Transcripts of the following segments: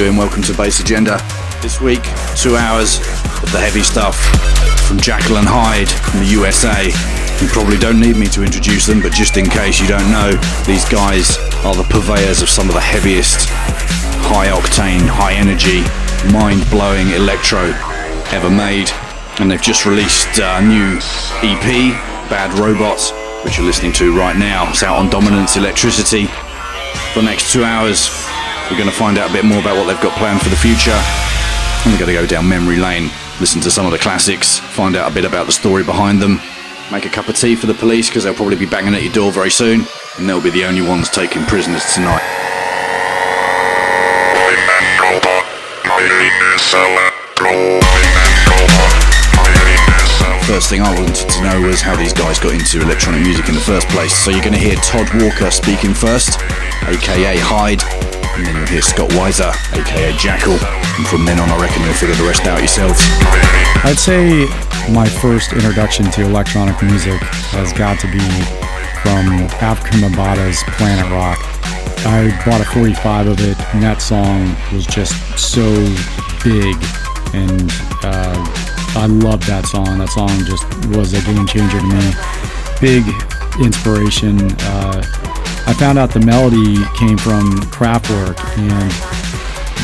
Bass Agenda. This week, two hours of the heavy stuff from and Hyde from the USA. You probably don't need me to introduce them, but just in case you don't know, these guys are the purveyors of some of the heaviest, high octane, high energy, mind blowing electro ever made. And they've just released a new EP, Bad Robots, which you're listening to right now. It's out on Dominance Electricity. For the next two hours, we're going to find out a bit more about what they've got planned for the future. We're going to go down memory lane, listen to some of the classics, find out a bit about the story behind them, make a cup of tea for the police because they'll probably be banging at your door very soon. and they'll be the only ones taking prisoners tonight. First thing I wanted to know was how these guys got into electronic music in the first place. So you're going to hear Todd Walker speaking first, aka Hyde, and then you'll hear Scott Weiser, aka Jackal, and from then on I reckon you'll figure the rest out yourselves. I'd say my first introduction to electronic music has got to be from Afrika Bambaataa's Planet Rock. I bought a 45 of it, and that song was just so big, and uh, I love that song. That song just was a game changer to me. Big inspiration. Uh, I found out the melody came from Kraftwerk, and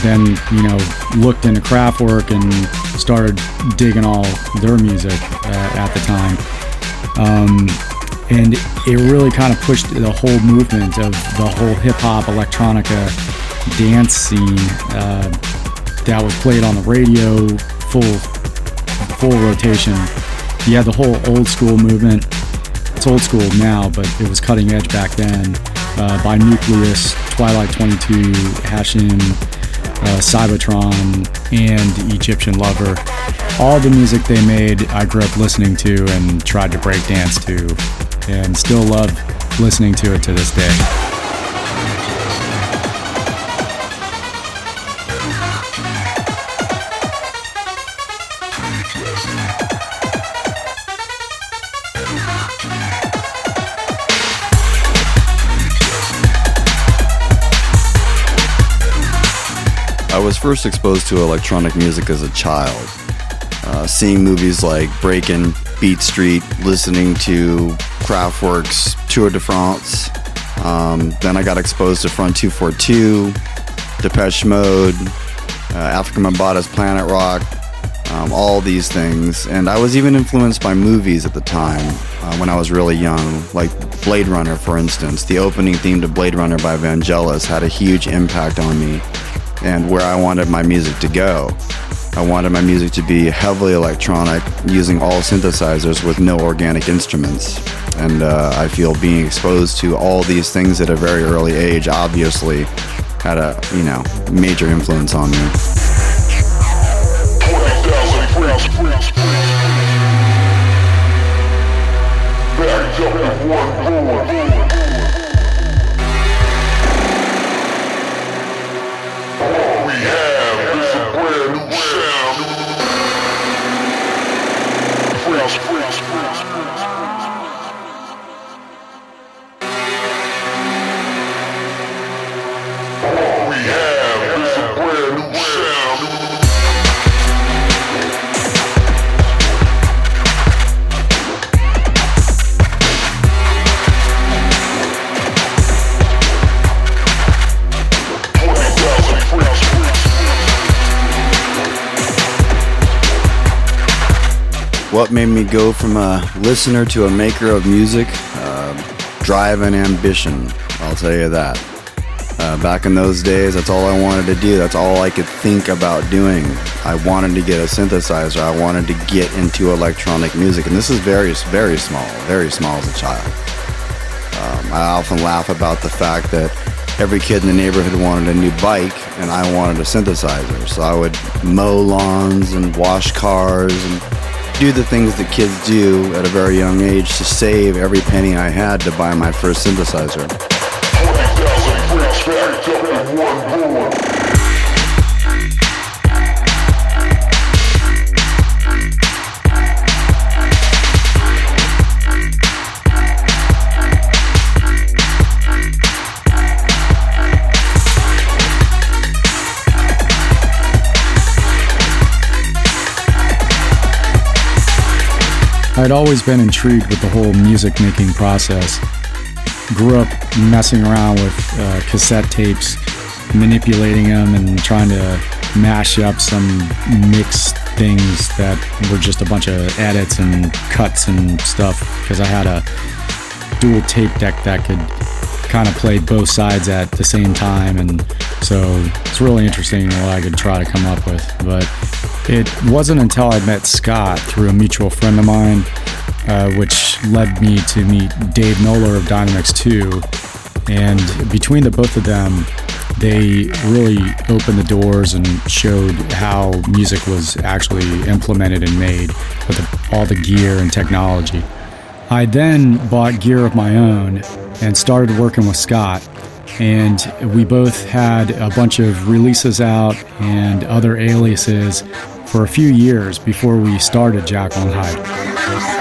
then you know looked into Kraftwerk and started digging all their music uh, at the time. Um, and it really kind of pushed the whole movement of the whole hip hop electronica dance scene uh, that was played on the radio, full full rotation. You had the whole old school movement. It's old school now, but it was cutting edge back then. Uh, by Newcleus, Twilight 22, Hashim, uh, Cybotron, and Egyptian Lover. All the music they made, I grew up listening to and tried to break dance to and still love listening to it to this day. Was first exposed to electronic music as a child, uh, seeing movies like Breakin', Beat Street, listening to Kraftwerk's Tour de France. Um, then I got exposed to Front 242, Depeche Mode, uh, Afrika Bambaataa's Planet Rock, um, all these things. And I was even influenced by movies at the time uh, when I was really young, like Blade Runner, for instance. The opening theme to Blade Runner by Vangelis had a huge impact on me and where I wanted my music to go. I wanted my music to be heavily electronic, using all synthesizers with no organic instruments. And uh, I feel being exposed to all these things at a very early age obviously had a, you know, major influence on me. What made me go from a listener to a maker of music? Uh, drive and ambition, I'll tell you that. Uh, back in those days, that's all I wanted to do. That's all I could think about doing. I wanted to get a synthesizer. I wanted to get into electronic music. And this is very, very small, very small as a child. Um, I often laugh about the fact that every kid in the neighborhood wanted a new bike and I wanted a synthesizer. So I would mow lawns and wash cars and do the things that kids do at a very young age to save every penny I had to buy my first synthesizer. I'd always been intrigued with the whole music making process. Grew up messing around with uh, cassette tapes, manipulating them, and trying to mash up some mixed things that were just a bunch of edits and cuts and stuff. Because I had a dual tape deck that could kind of play both sides at the same time, and so it's really interesting what I could try to come up with. But it wasn't until I met Scott through a mutual friend of mine uh, which led me to meet Dave Noller of Dynamix 2. And between the both of them, they really opened the doors and showed how music was actually implemented and made with the, all the gear and technology. I then bought gear of my own and started working with Scott. And we both had a bunch of releases out and other aliases for a few years before we started and Hyde.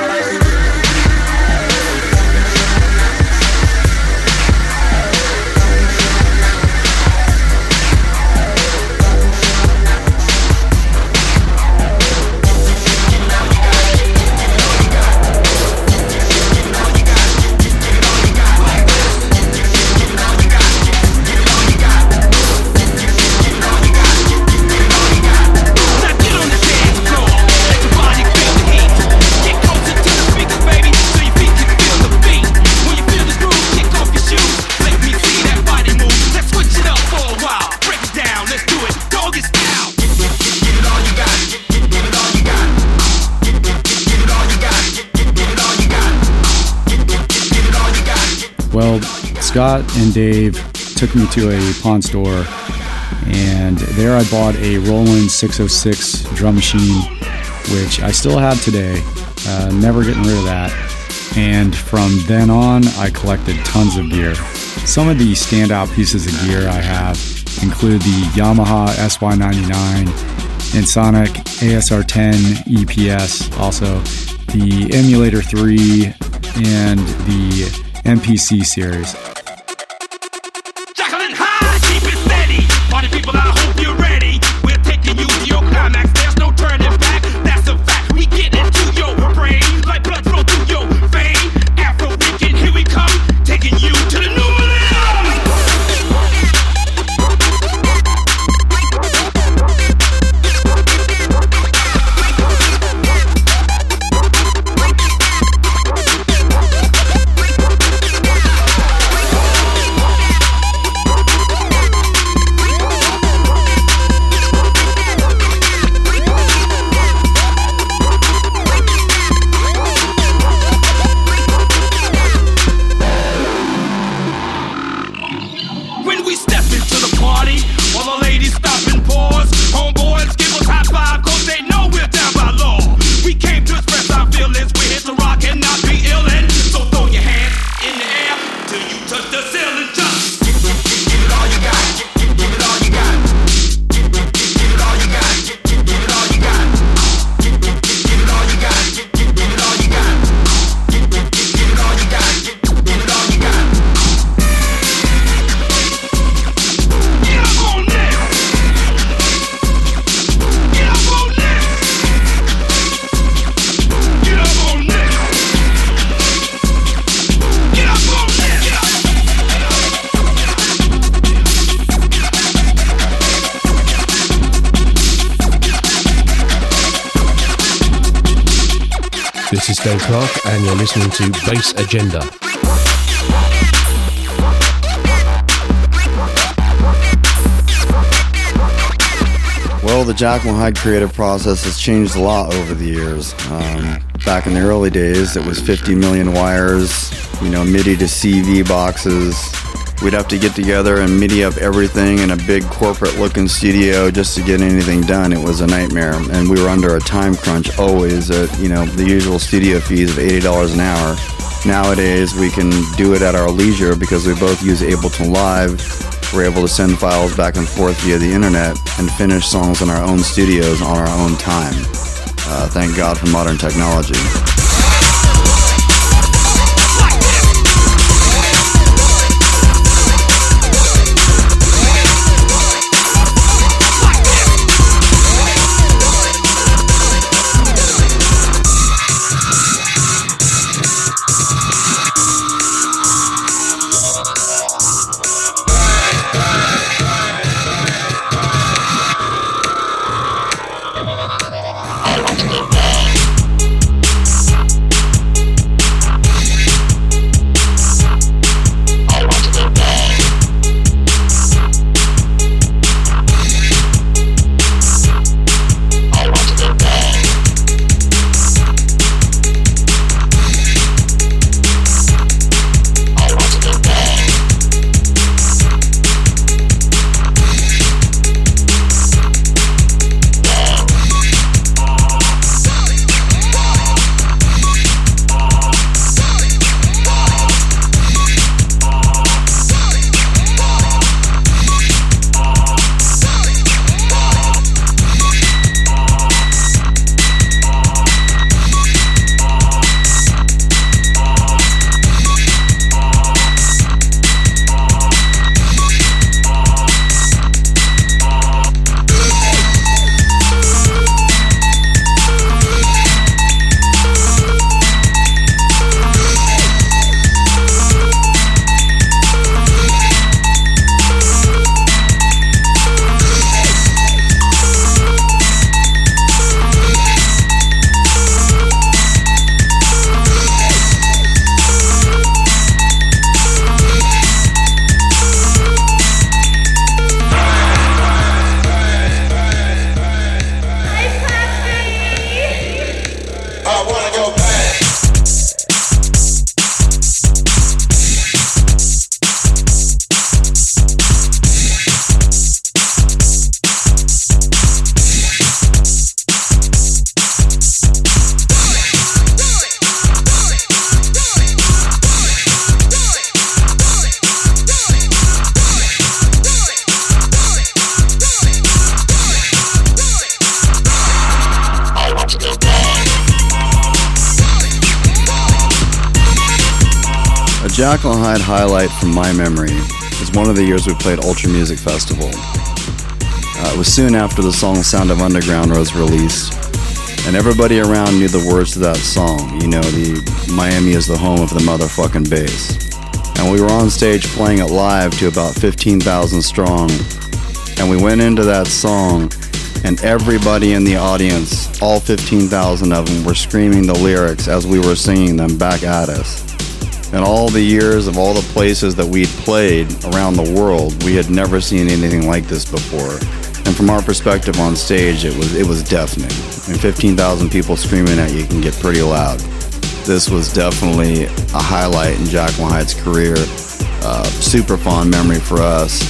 Scott and Dave took me to a pawn store, and there I bought a Roland 606 drum machine, which I still have today. Uh, never getting rid of that. And from then on, I collected tons of gear. Some of the standout pieces of gear I have include the Yamaha SY99, Ensoniq ASR10 EPS, also the Emulator 3, and the MPC series. Clark, and you're listening to Bass Agenda. Well, the and Hyde creative process has changed a lot over the years. Um, back in the early days, it was 50 million wires, you know, MIDI to CV boxes, We'd have to get together and MIDI up everything in a big corporate looking studio just to get anything done. It was a nightmare. And we were under a time crunch always at, you know, the usual studio fees of $80 an hour. Nowadays, we can do it at our leisure because we both use Ableton Live. We're able to send files back and forth via the internet and finish songs in our own studios on our own time. Uh, thank God for modern technology. Highlight from my memory is one of the years we played Ultra Music Festival. Uh, it was soon after the song Sound of Underground was released, and everybody around knew the words to that song. You know, the Miami is the home of the motherfucking bass. And we were on stage playing it live to about 15,000 strong, and we went into that song, and everybody in the audience, all 15,000 of them, were screaming the lyrics as we were singing them back at us in all the years of all the places that we'd played around the world, we had never seen anything like this before. And from our perspective on stage, it was it was deafening. Mean, 15,000 people screaming at you can get pretty loud. This was definitely a highlight in and Hyde's career. Uh, super fond memory for us,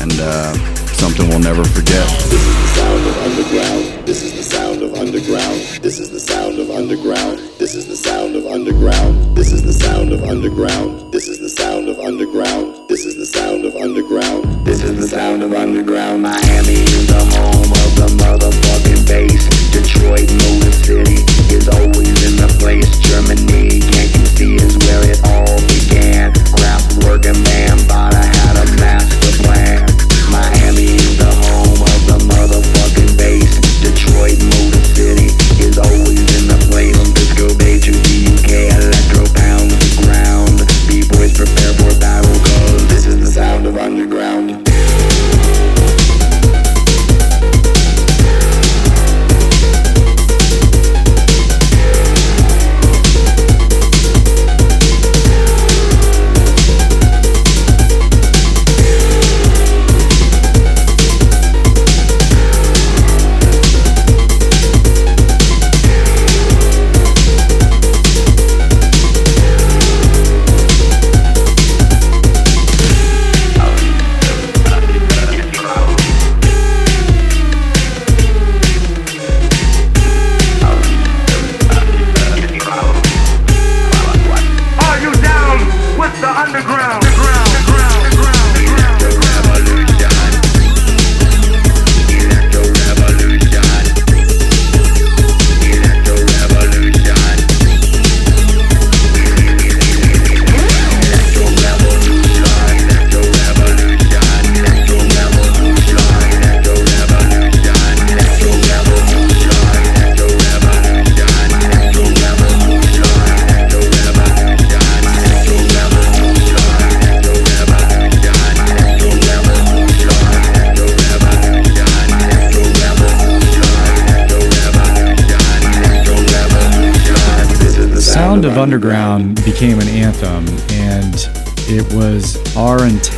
and uh, something we'll never forget. This is the sound of underground. This is the sound of underground. This is the sound of underground. This is the sound of underground. This is the sound of underground. This is the sound of underground. This is the sound of underground. This is the sound of underground. Miami is the home of the motherfucking bass. Detroit, Motor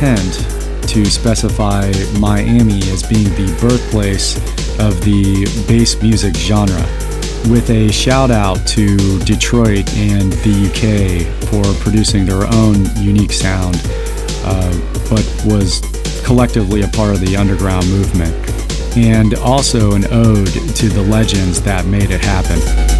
intent to specify Miami as being the birthplace of the bass music genre, with a shout out to Detroit and the UK for producing their own unique sound, uh, but was collectively a part of the underground movement, and also an ode to the legends that made it happen.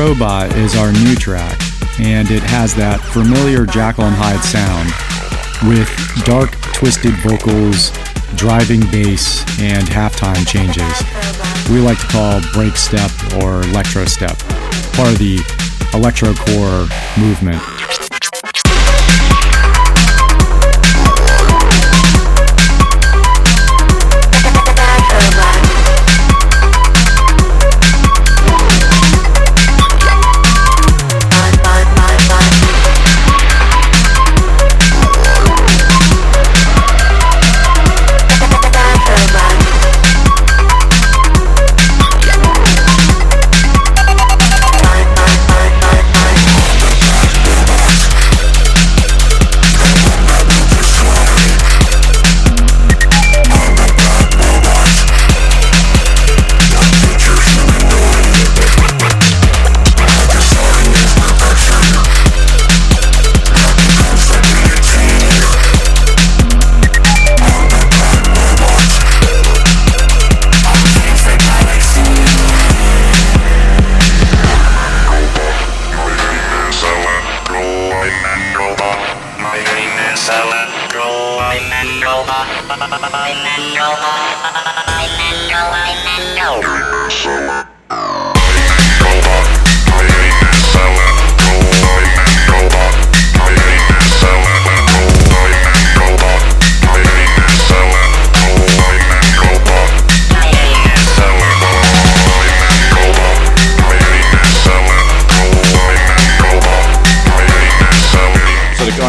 Robot is our new track, and it has that familiar Jackal and Hyde sound with dark, twisted vocals, driving bass, and halftime changes. We like to call break step or electro step, part of the electrocore movement.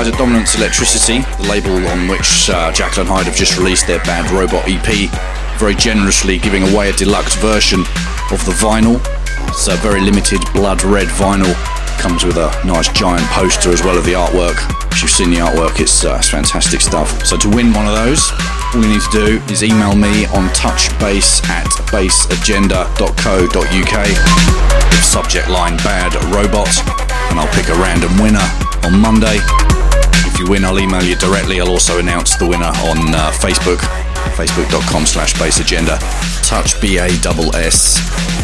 Dominance Electricity, the label on which uh, and Hyde have just released their Bad Robot EP, very generously giving away a deluxe version of the vinyl. It's a very limited blood red vinyl. Comes with a nice giant poster as well of the artwork. If you've seen the artwork, it's, uh, it's fantastic stuff. So to win one of those, all you need to do is email me on touchbase at bassagenda.co.uk with subject line Bad Robot, and I'll pick a random winner on Monday you win, I'll email you directly. I'll also announce the winner on uh, Facebook, facebook.com slash bassagenda. Touch B-A-S-S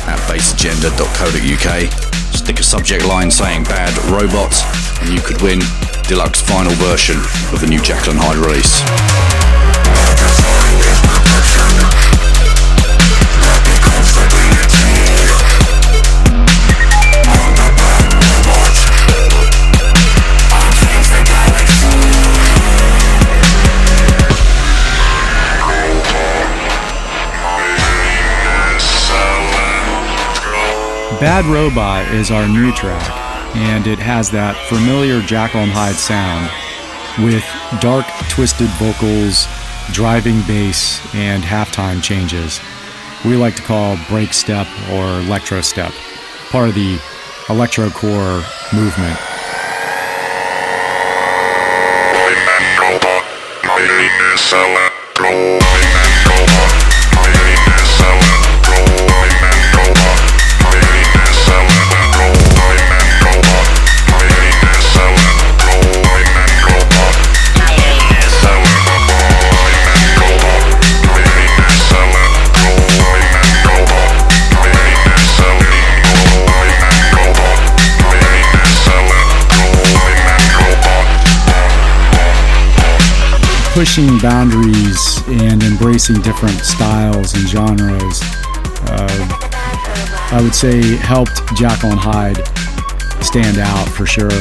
at bassagenda.co.uk. Stick a subject line saying bad robot and you could win deluxe final version of the new and Hyde release. Bad Robot is our new track, and it has that familiar Jackal and Hyde sound with dark, twisted vocals, driving bass, and halftime changes. We like to call break step or electro step, part of the electrocore movement. Pushing boundaries and embracing different styles and genres, uh, I would say helped and Hyde stand out for sure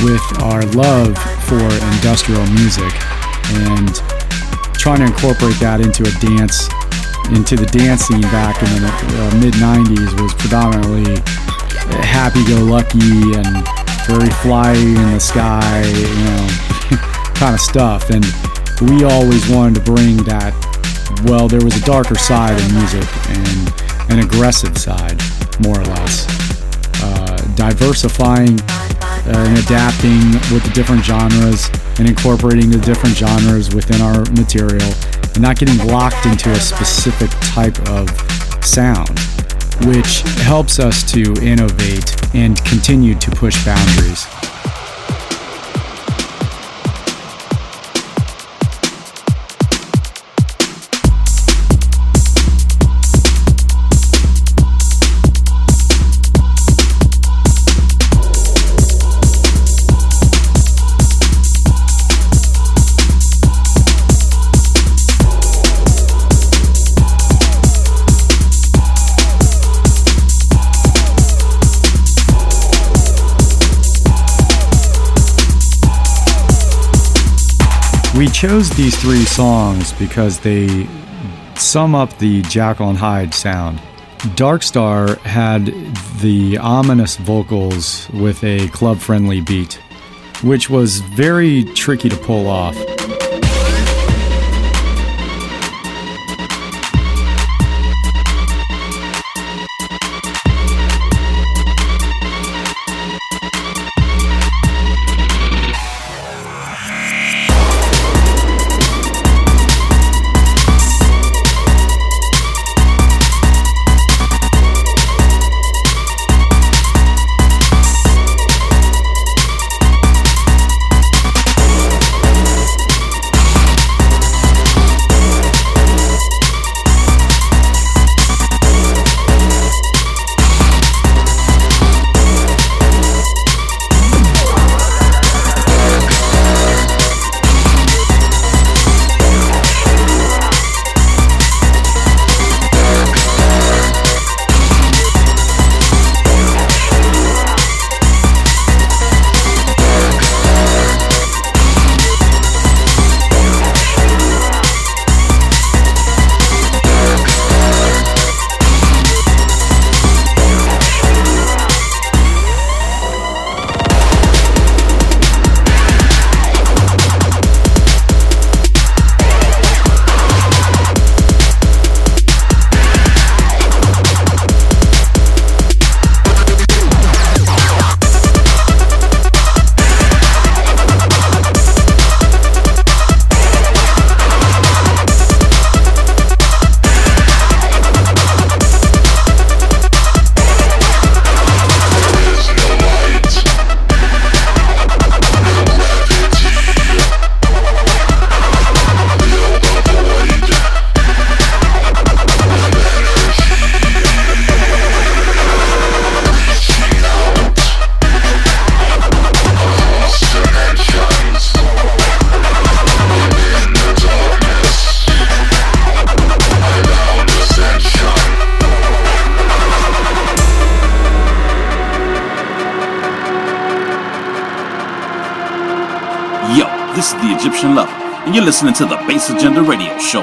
with our love for industrial music and trying to incorporate that into a dance into the dance scene back in the uh, mid 90s was predominantly happy-go-lucky and very fly in the sky you know kind of stuff and we always wanted to bring that well there was a darker side of music and an aggressive side more or less. Uh, diversifying and adapting with the different genres and incorporating the different genres within our material and not getting locked into a specific type of sound which helps us to innovate and continue to push boundaries We chose these three songs because they sum up the Jackal and Hyde sound. Dark Star had the ominous vocals with a club friendly beat, which was very tricky to pull off. Listening to the Bass Agenda Radio Show,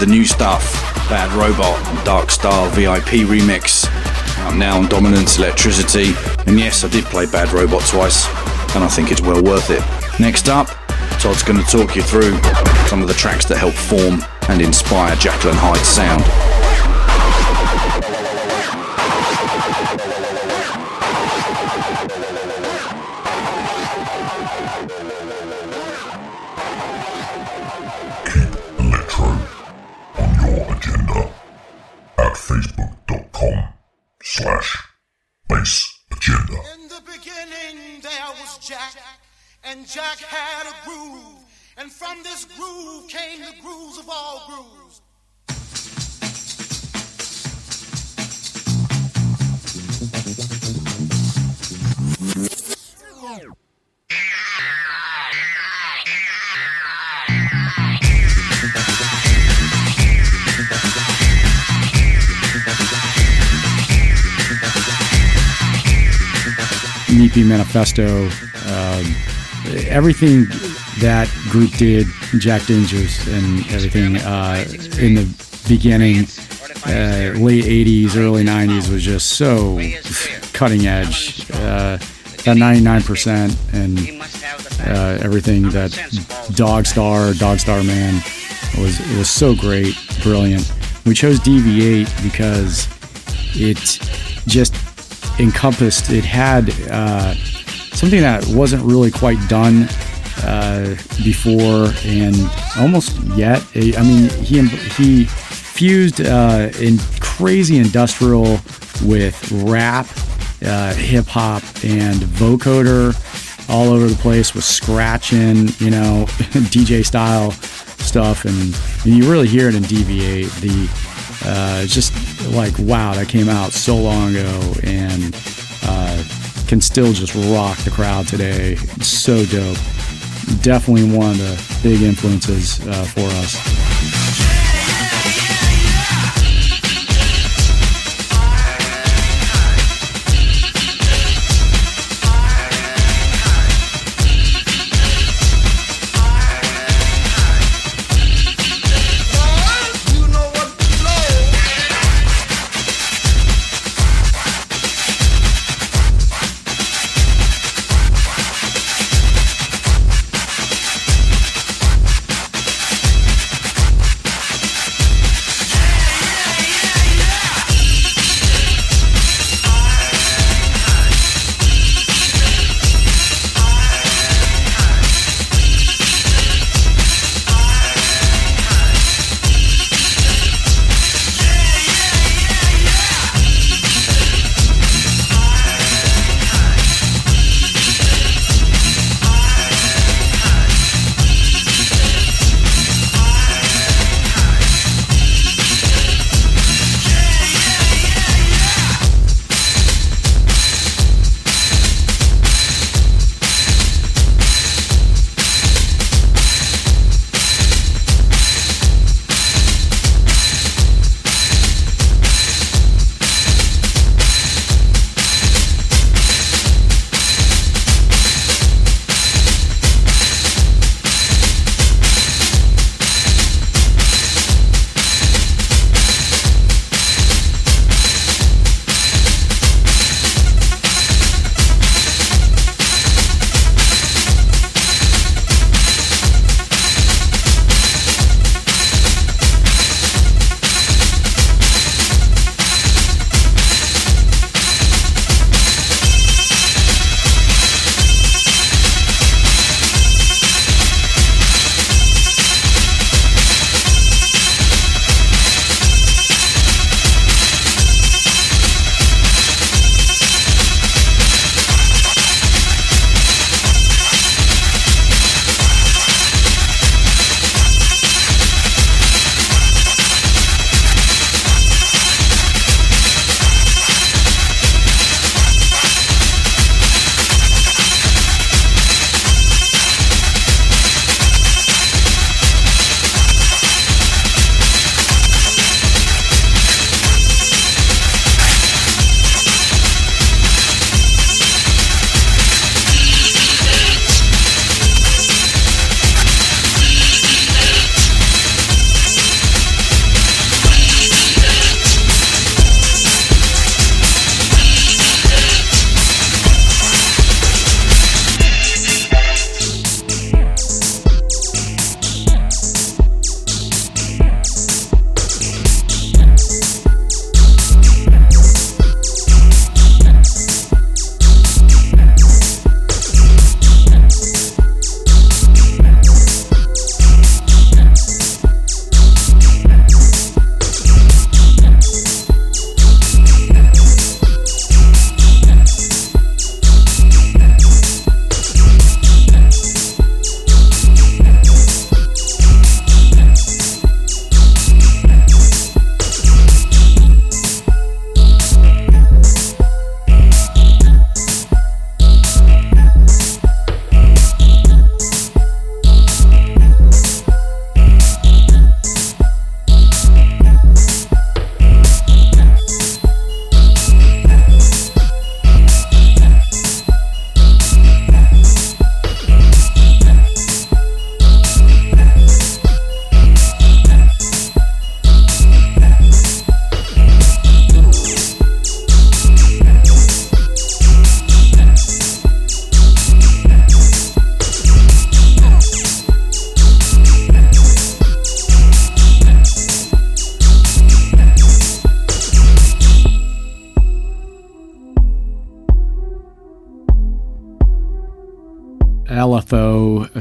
the new stuff, Bad Robot, Dark Star VIP remix, out now on Dominance Electricity. And yes, I did play Bad Robot twice, and I think it's well worth it. Next up, Todd's going to talk you through some of the tracks that help form and inspire and Hyde's sound. Meat Beat Manifesto, um, everything that group did, Jack Dangers and everything uh, in the beginning, uh, late 80s, early 90s was just so cutting edge. Uh, that 99% and uh, everything that Dog Star, Dog Star Man was was so great, brilliant. We chose Deviate because it just encompassed. It had uh, something that wasn't really quite done uh, before and almost yet. I mean, he he fused uh, in crazy industrial with rap, uh, hip hop, and vocoder all over the place with scratching, you know, DJ style stuff, and, and you really hear it in Deviate. The uh, just like wow, that came out so long ago and uh, can still just rock the crowd today. so dope. Definitely one of the big influences uh, for us.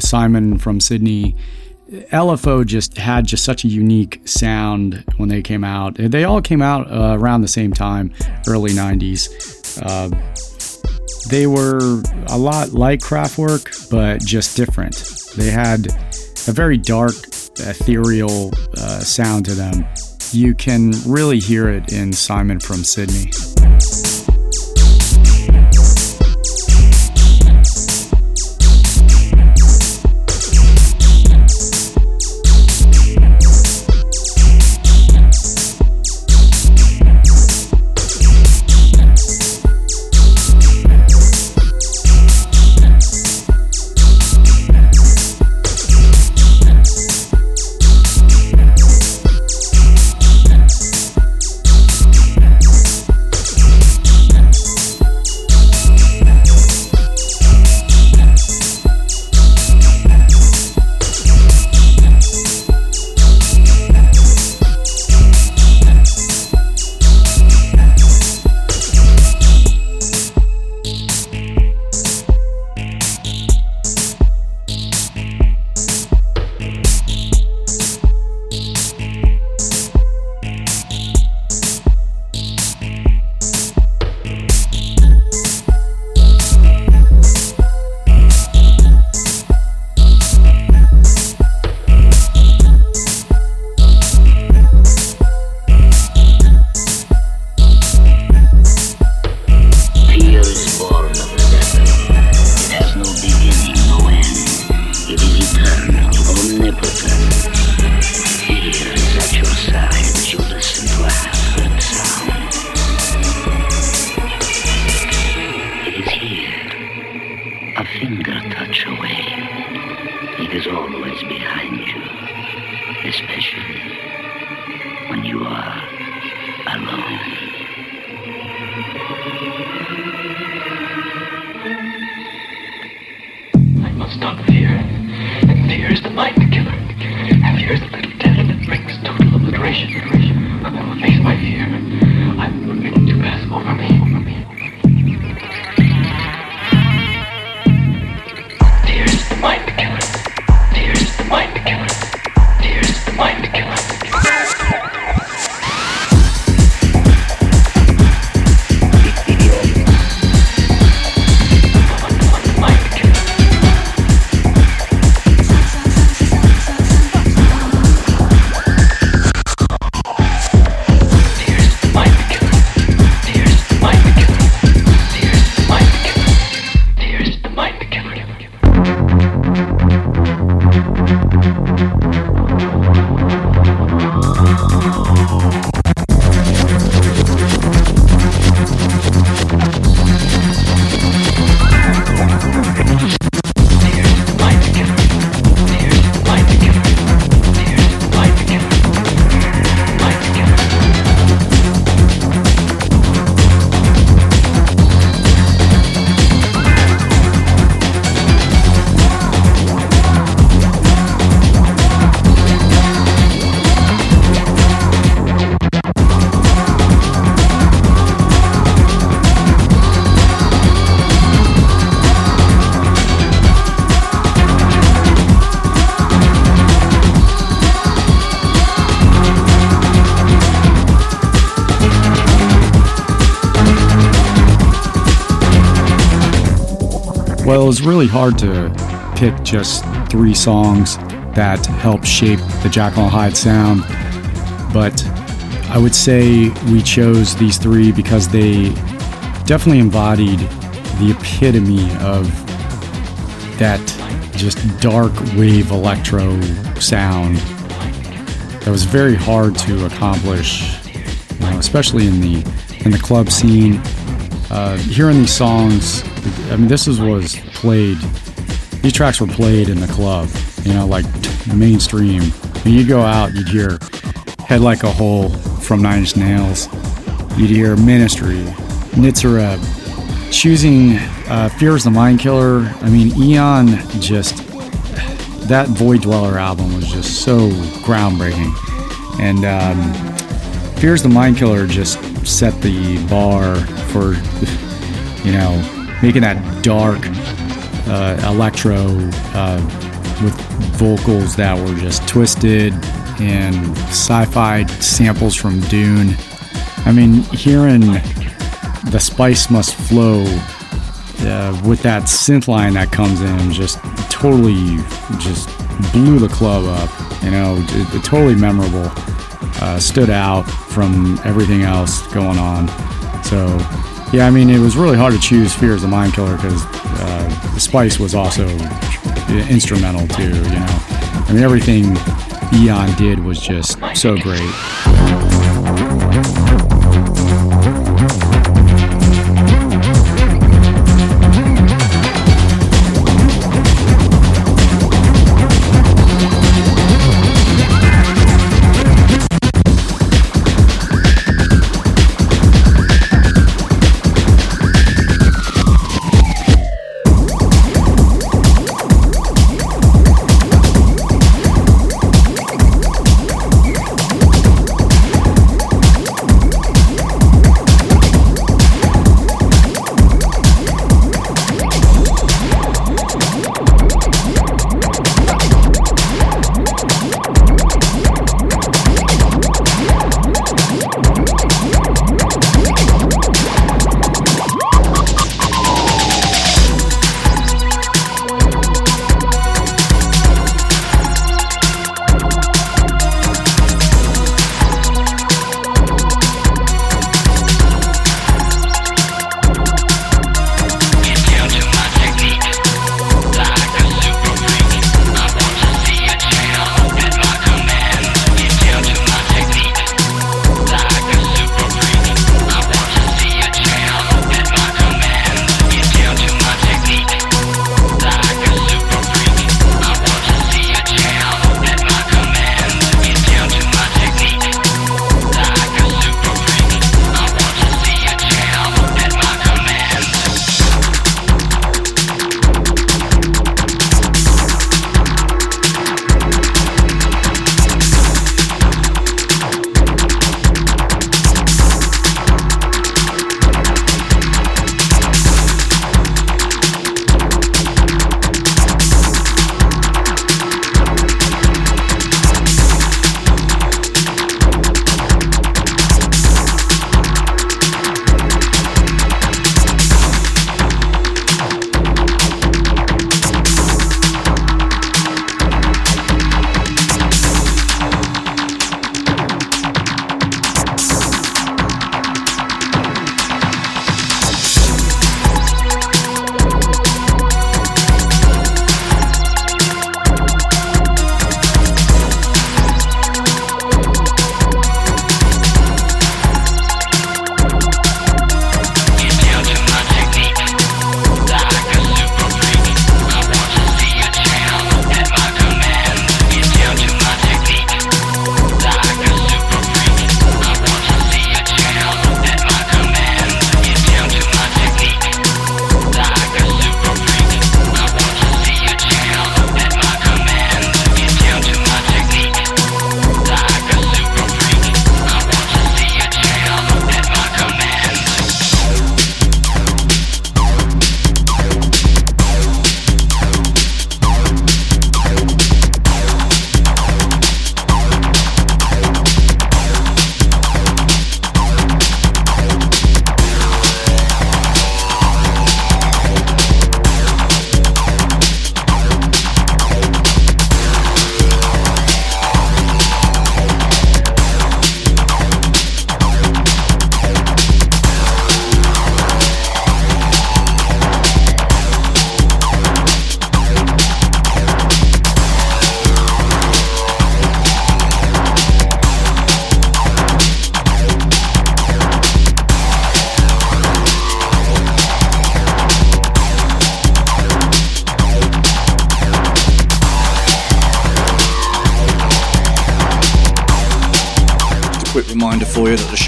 Simon from Sydney. LFO just had just such a unique sound when they came out. They all came out uh, around the same time, early 90s. Uh, they were a lot like Kraftwerk, but just different. They had a very dark, ethereal uh, sound to them. You can really hear it in Simon from Sydney. ◆おめでとうございます。It was really hard to pick just three songs that helped shape the and Hyde sound, but I would say we chose these three because they definitely embodied the epitome of that just dark wave electro sound that was very hard to accomplish, you know, especially in the in the club scene. Uh, hearing these songs I mean, this is was played. These tracks were played in the club, you know, like mainstream. When you go out, you'd hear "Head Like a Hole" from Nine Inch Nails. You'd hear "Ministry," Nitzer Ebb, choosing uh, "Fear Is the Mind Killer." I mean, Eon just that Void Dweller album was just so groundbreaking, and um, "Fear Is the Mind Killer" just set the bar for you know making that dark, uh, electro uh, with vocals that were just twisted and sci-fi samples from Dune. I mean, hearing the spice must flow uh, with that synth line that comes in just totally just blew the club up you know it, it totally memorable uh, stood out from everything else going on so yeah i mean it was really hard to choose fear as a mind killer because uh, spice was also instrumental too you know. I mean everything eon did was just so great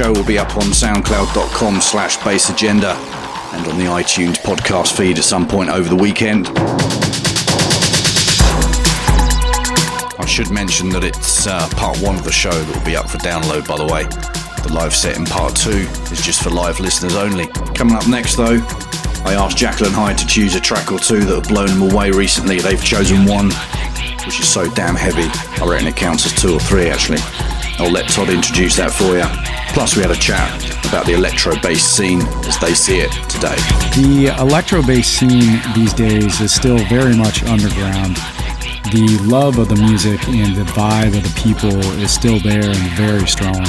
show will be up on soundcloud.com slash bassagenda and on the iTunes podcast feed at some point over the weekend. I should mention that it's uh, part one of the show that will be up for download, by the way. The live set in part two is just for live listeners only. Coming up next, though, I asked Jackal and Hyde to choose a track or two that have blown them away recently. They've chosen one, which is so damn heavy. I reckon it counts as two or three actually. I'll let Todd introduce that for you. Plus, we had a chat about the electro bass scene as they see it today. The electro bass scene these days is still very much underground. The love of the music and the vibe of the people is still there and very strong.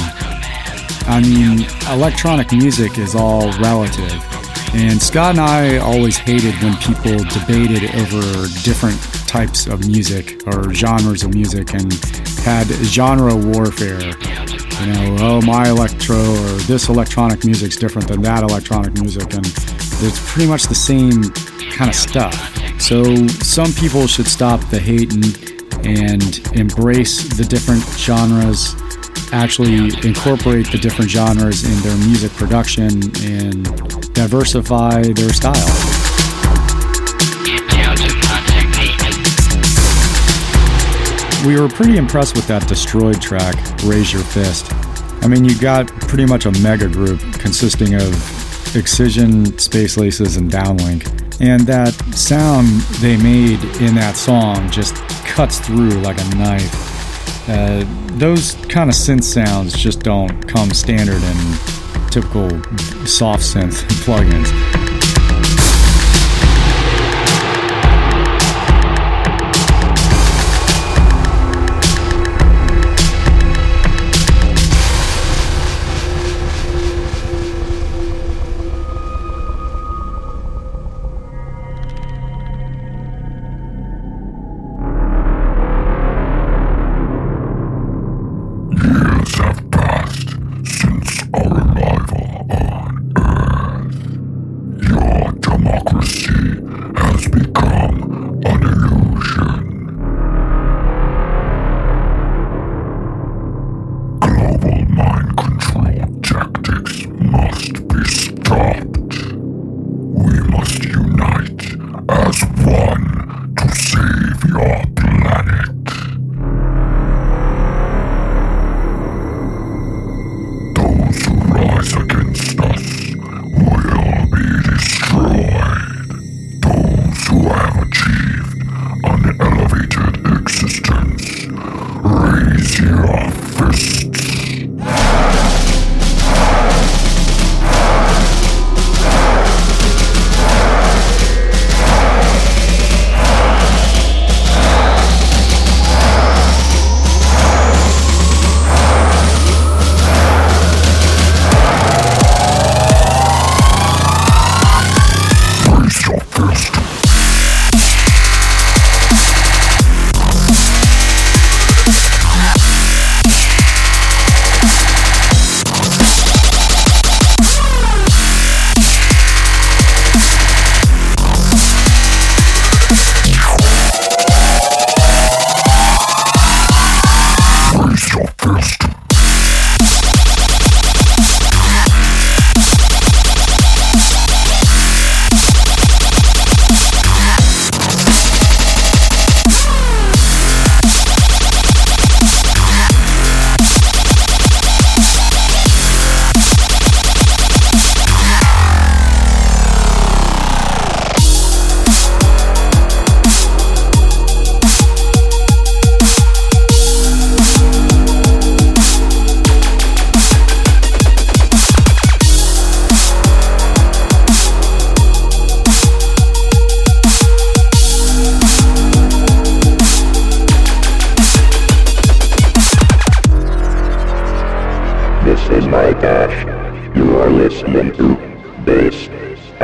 I mean, electronic music is all relative. And Scott and I always hated when people debated over different types of music or genres of music and had genre warfare. You know, oh, my electro or this electronic music's different than that electronic music, and it's pretty much the same kind of stuff. So some people should stop the hating and embrace the different genres actually incorporate the different genres in their music production and diversify their style. We were pretty impressed with that Destroid track, Raise Your Fist. I mean, you got pretty much a mega group consisting of Excision, Space Laces, and Downlink. And that sound they made in that song just cuts through like a knife. Uh, those kind of synth sounds just don't come standard in typical soft synth plugins.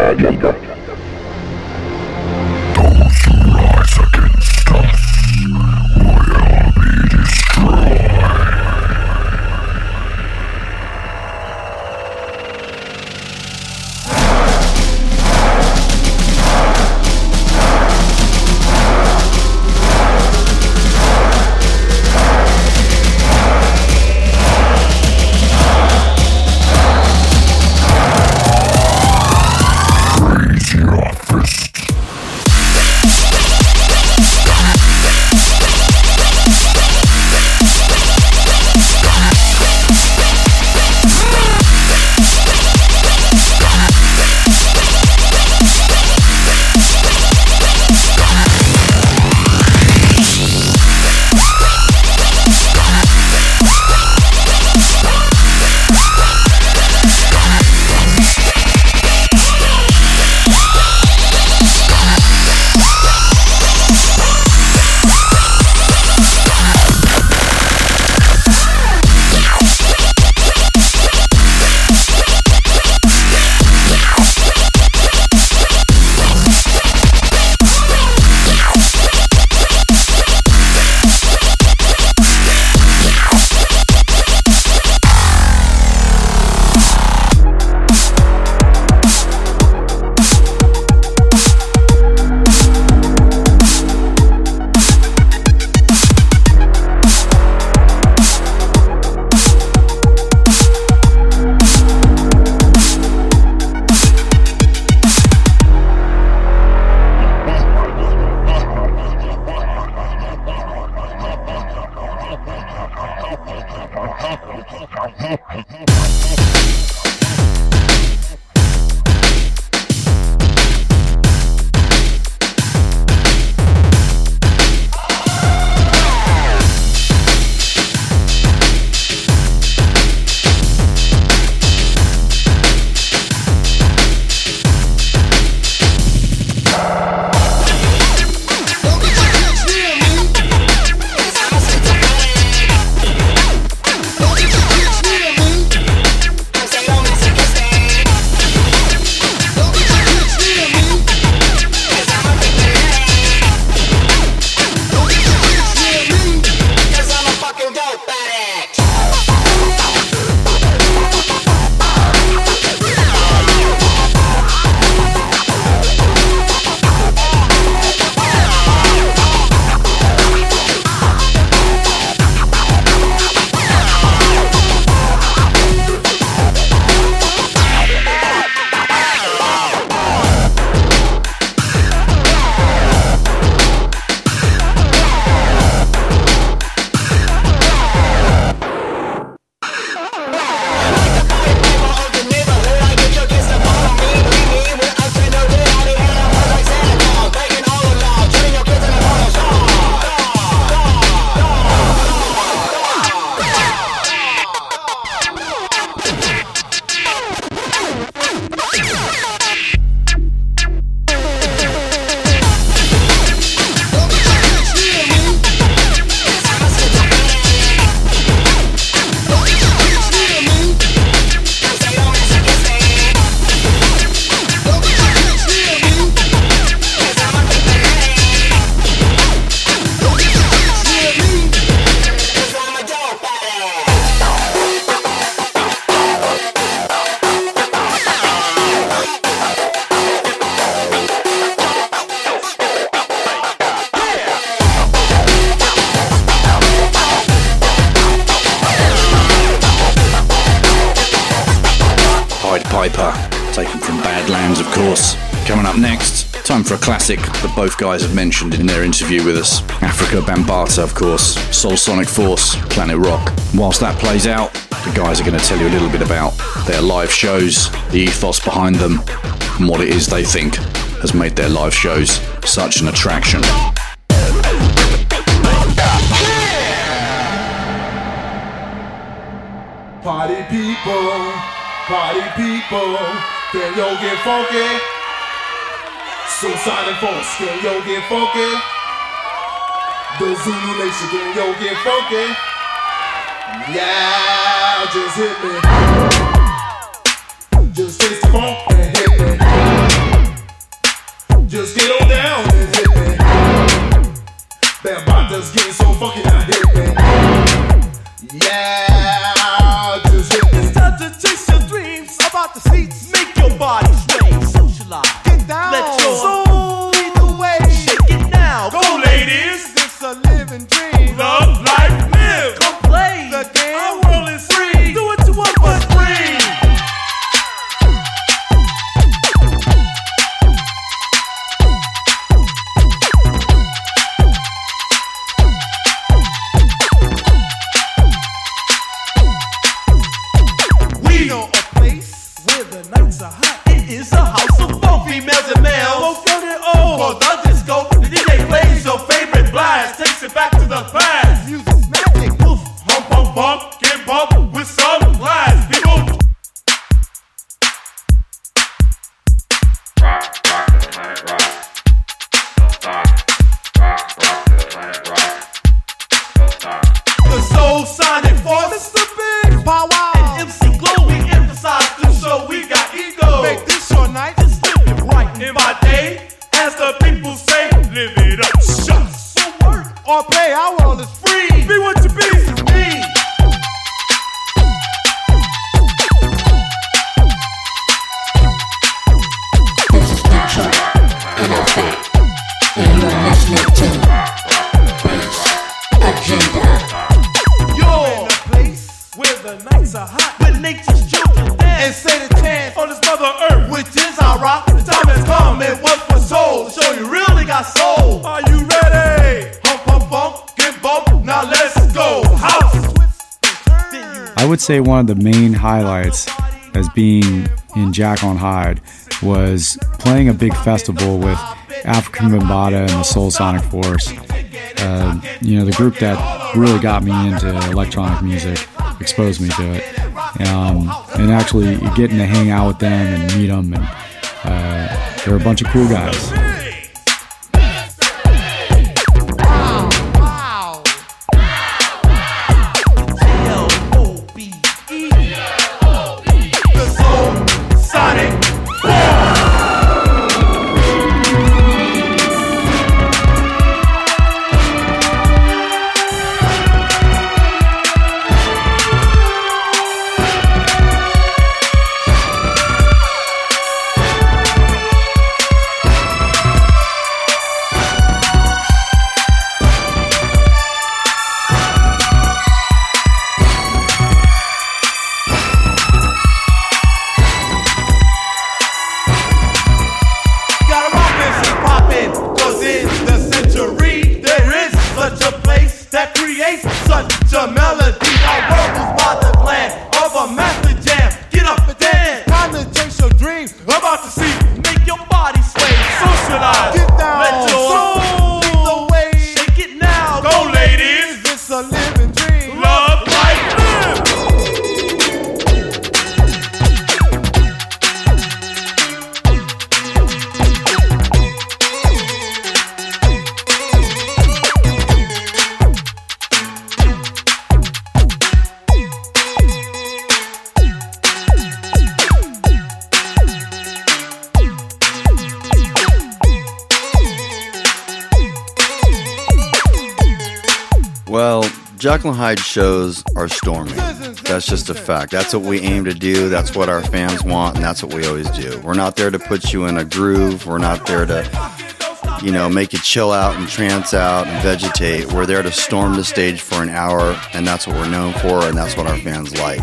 Agenda. Both guys have mentioned in their interview with us. Afrika Bambaataa, of course, Soul Sonic Force, Planet Rock. Whilst that plays out, the guys are going to tell you a little bit about their live shows, the ethos behind them, and what it is they think has made their live shows such an attraction. Party people, party people, can yo get funky? Soul Sonic Force, can yo get funky? The Zulu Nation, can yo get funky? Yeah, just hit me. Just taste the funk and hit me. Just get on down and hit me. That Bambaataa's getting so funky now, hit me. Yeah, just hit me. It's time to chase your dreams about the seats. Make your body the nights are hot. With nature's children dance. And say the chance on this mother earth. Which is our rock. The time has come. It was for soul. Show you really got soul. Are you ready? Hump, hump, hump. Get bumped. Now let's go. House. I would say one of the main highlights as being in Jackal and Hyde was playing a big festival with Afrika Bambaataa and the Soul Sonic Force. Uh, you know, the group that really got me into electronic music, exposed me to it. Um, and actually getting to hang out with them and meet them, and uh, they're a bunch of cool guys. Jackal and Hyde shows are storming. That's just a fact. That's what we aim to do. That's what our fans want, and that's what we always do. We're not there to put you in a groove. We're not there to, you know, make you chill out and trance out and vegetate. We're there to storm the stage for an hour, and that's what we're known for, and that's what our fans like.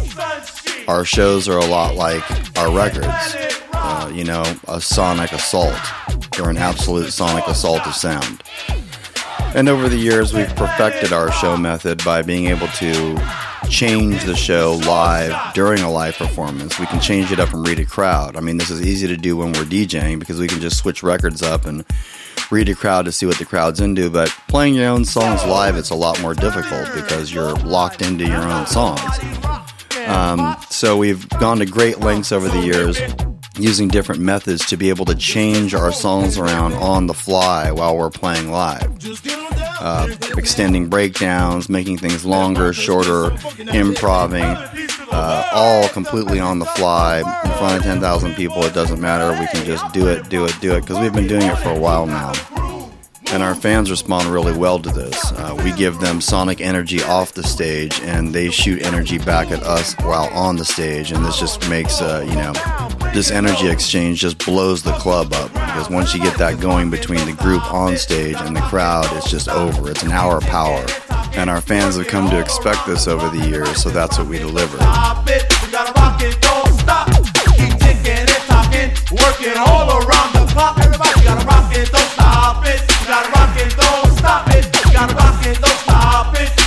our shows are a lot like our records. Uh, you know, a sonic assault. They're an absolute sonic assault of sound. And over the years, we've perfected our show method by being able to change the show live during a live performance. We can change it up and read a crowd. I mean, this is easy to do when we're DJing because we can just switch records up and read a crowd to see what the crowd's into. But playing your own songs live, it's a lot more difficult because you're locked into your own songs. Um, so we've gone to great lengths over the years using different methods to be able to change our songs around on the fly while we're playing live. Uh, extending breakdowns, making things longer, shorter, improving, uh, all completely on the fly in front of 10,000 people. It doesn't matter. We can just do it, do it, do it because we've been doing it for a while now. And our fans respond really well to this. Uh, we give them sonic energy off the stage, and they shoot energy back at us while on the stage. And this just makes, uh, you know, this energy exchange just blows the club up. Because once you get that going between the group on stage and the crowd, it's just over. It's an hour of power. And our fans have come to expect this over the years, so that's what we deliver.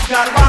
Stop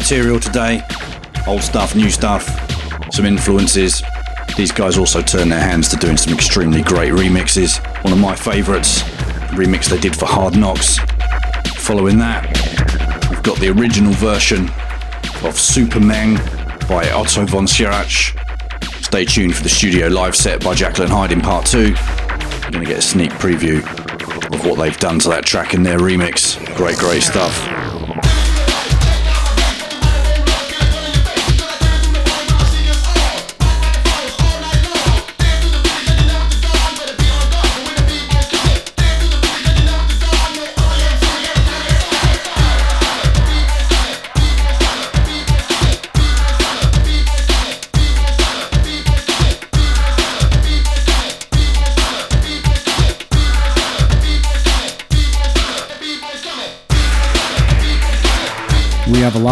material today. Old stuff, new stuff, some influences. These guys also turn their hands to doing some extremely great remixes. One of my favourites, the remix they did for Hardknox. Following that, we've got the original version of Supermeng by Otto von Schirach. Stay tuned for the studio live set by Jackal and Hyde in part two. You're going to get a sneak preview of what they've done to that track in their remix. Great, great stuff.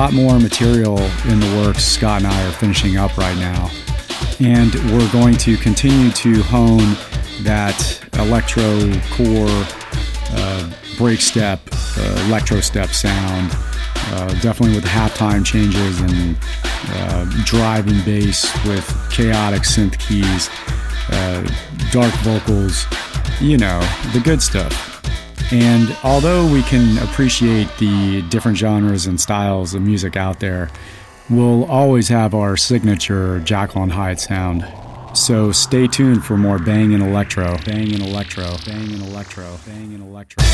Lot more material in the works. Scott and I are finishing up right now. And we're going to continue to hone that electro core, uh, break step, uh, electro step sound. Uh, definitely with halftime changes and uh, driving bass with chaotic synth keys, uh, dark vocals, you know, the good stuff. And although we can appreciate the different genres and styles of music out there, we'll always have our signature Jackal and Hyde sound. So stay tuned for more bang and electro, bang and electro, bang and electro, bang and electro.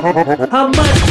How much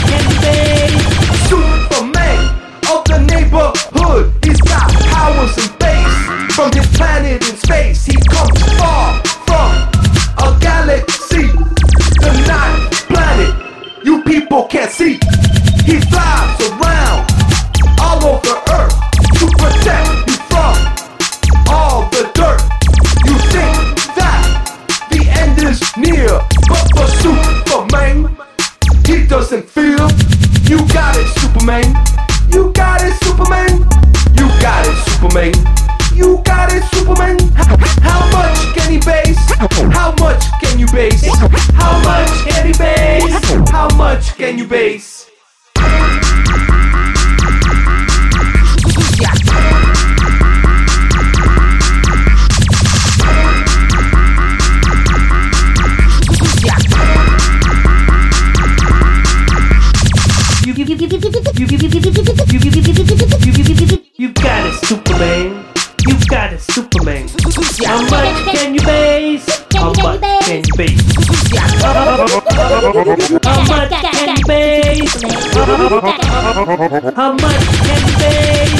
How much can base?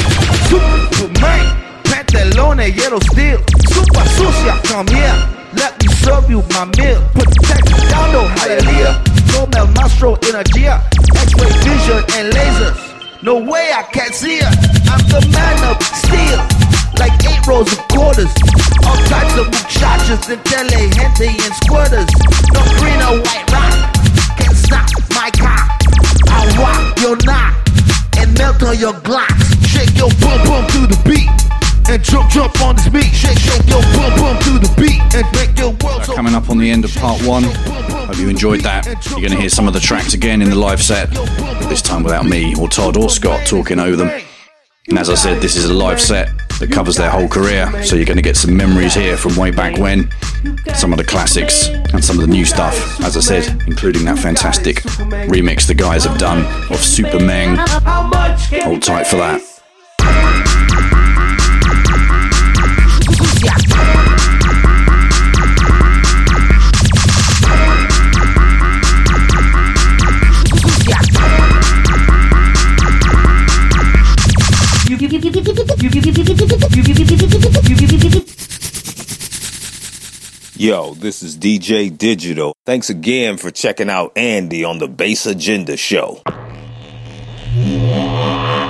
Superman, pantalones, yellow steel, super sucia, come here. Let me serve you my meal. Protect down, no hallelujah. No mel nostro energia, X-ray vision and lasers. No way I can't see her. I'm the man of steel, like eight rows of quarters. All types of muchachas and tele gente and squirters. No green or white your glocks. Shake your bum bum to the beat. And jump, jump on this beat. Shake, shake your bum bum to the beat. And make your world so Coming up on the end of part one. Hope you enjoyed that. You're going to hear some of the tracks again in the live set, but this time without me or Todd or Scott talking over them. And as I said, this is a live set that covers their whole career, so you're going to get some memories here from way back when, some of the classics and some of the new stuff, as I said, including that fantastic remix the guys have done of Supermeng. Hold tight for that. Yo, this is DJ Digital. Thanks again for checking out Andy on the Bass Agenda Show. Yeah.